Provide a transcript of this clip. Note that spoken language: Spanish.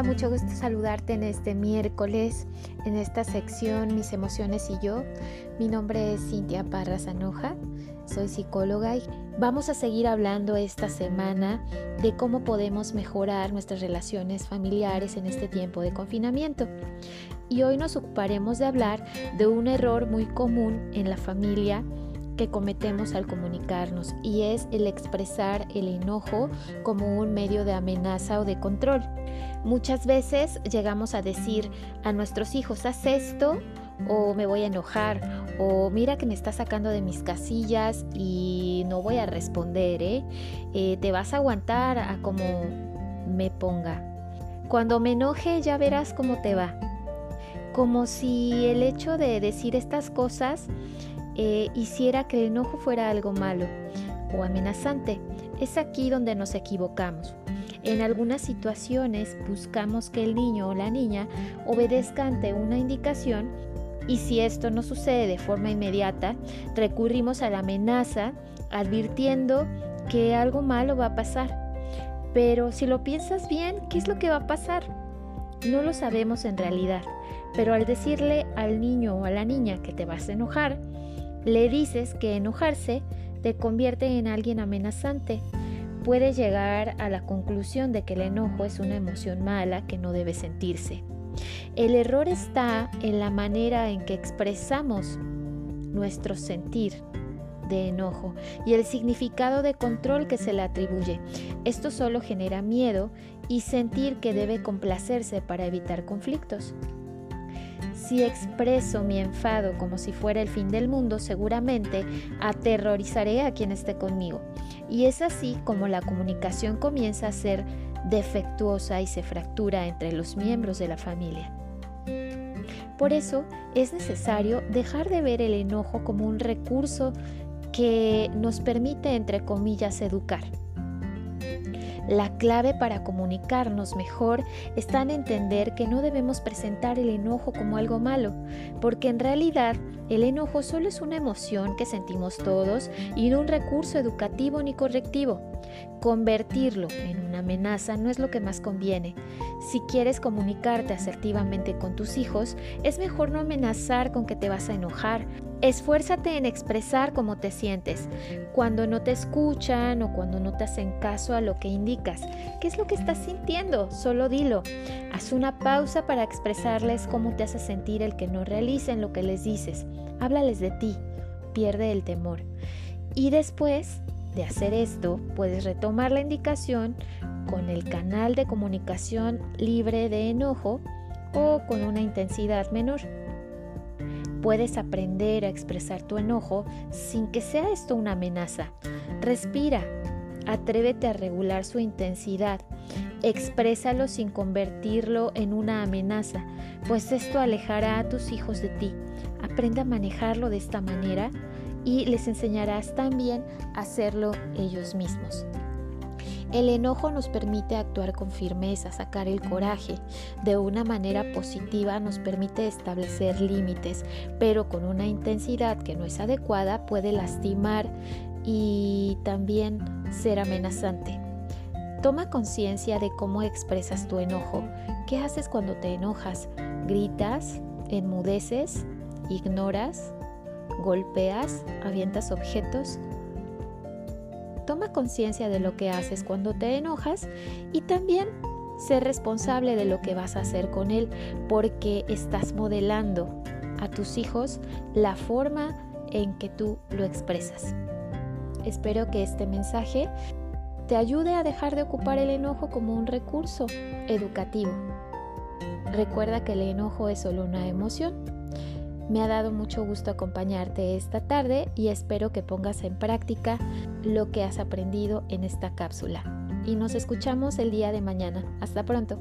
da mucho gusto saludarte en este miércoles, en esta sección Mis emociones y yo. Mi nombre es Cintia Parra Zanoja, soy psicóloga y vamos a seguir hablando esta semana de cómo podemos mejorar nuestras relaciones familiares en este tiempo de confinamiento. Y hoy nos ocuparemos de hablar de un error muy común en la familia cometemos al comunicarnos y es el expresar el enojo como un medio de amenaza o de control. Muchas veces llegamos a decir a nuestros hijos, haz esto o me voy a enojar o mira que me está sacando de mis casillas y no voy a responder, ¿eh? Eh, te vas a aguantar a como me ponga. Cuando me enoje ya verás cómo te va. Como si el hecho de decir estas cosas eh, hiciera que el enojo fuera algo malo o amenazante. Es aquí donde nos equivocamos. En algunas situaciones buscamos que el niño o la niña obedezca ante una indicación y si esto no sucede de forma inmediata, recurrimos a la amenaza advirtiendo que algo malo va a pasar. Pero si lo piensas bien, ¿qué es lo que va a pasar? No lo sabemos en realidad, pero al decirle al niño o a la niña que te vas a enojar, le dices que enojarse te convierte en alguien amenazante. Puede llegar a la conclusión de que el enojo es una emoción mala que no debe sentirse. El error está en la manera en que expresamos nuestro sentir de enojo y el significado de control que se le atribuye. Esto solo genera miedo y sentir que debe complacerse para evitar conflictos. Si expreso mi enfado como si fuera el fin del mundo, seguramente aterrorizaré a quien esté conmigo. Y es así como la comunicación comienza a ser defectuosa y se fractura entre los miembros de la familia. Por eso es necesario dejar de ver el enojo como un recurso que nos permite, entre comillas, educar. La clave para comunicarnos mejor está en entender que no debemos presentar el enojo como algo malo, porque en realidad el enojo solo es una emoción que sentimos todos y no un recurso educativo ni correctivo. Convertirlo en una amenaza no es lo que más conviene. Si quieres comunicarte asertivamente con tus hijos, es mejor no amenazar con que te vas a enojar. Esfuérzate en expresar cómo te sientes. Cuando no te escuchan o cuando no te hacen caso a lo que indicas, ¿qué es lo que estás sintiendo? Solo dilo. Haz una pausa para expresarles cómo te hace sentir el que no realicen lo que les dices. Háblales de ti. Pierde el temor. Y después de hacer esto, puedes retomar la indicación con el canal de comunicación libre de enojo o con una intensidad menor. Puedes aprender a expresar tu enojo sin que sea esto una amenaza. Respira, atrévete a regular su intensidad, exprésalo sin convertirlo en una amenaza, pues esto alejará a tus hijos de ti. Aprende a manejarlo de esta manera y les enseñarás también a hacerlo ellos mismos. El enojo nos permite actuar con firmeza, sacar el coraje. De una manera positiva nos permite establecer límites, pero con una intensidad que no es adecuada puede lastimar y también ser amenazante. Toma conciencia de cómo expresas tu enojo. ¿Qué haces cuando te enojas? ¿Gritas? ¿Enmudeces? ¿Ignoras? ¿Golpeas? ¿Avientas objetos? Toma conciencia de lo que haces cuando te enojas y también sé responsable de lo que vas a hacer con él porque estás modelando a tus hijos la forma en que tú lo expresas. Espero que este mensaje te ayude a dejar de ocupar el enojo como un recurso educativo. Recuerda que el enojo es solo una emoción me ha dado mucho gusto acompañarte esta tarde y espero que pongas en práctica lo que has aprendido en esta cápsula. Y nos escuchamos el día de mañana. Hasta pronto.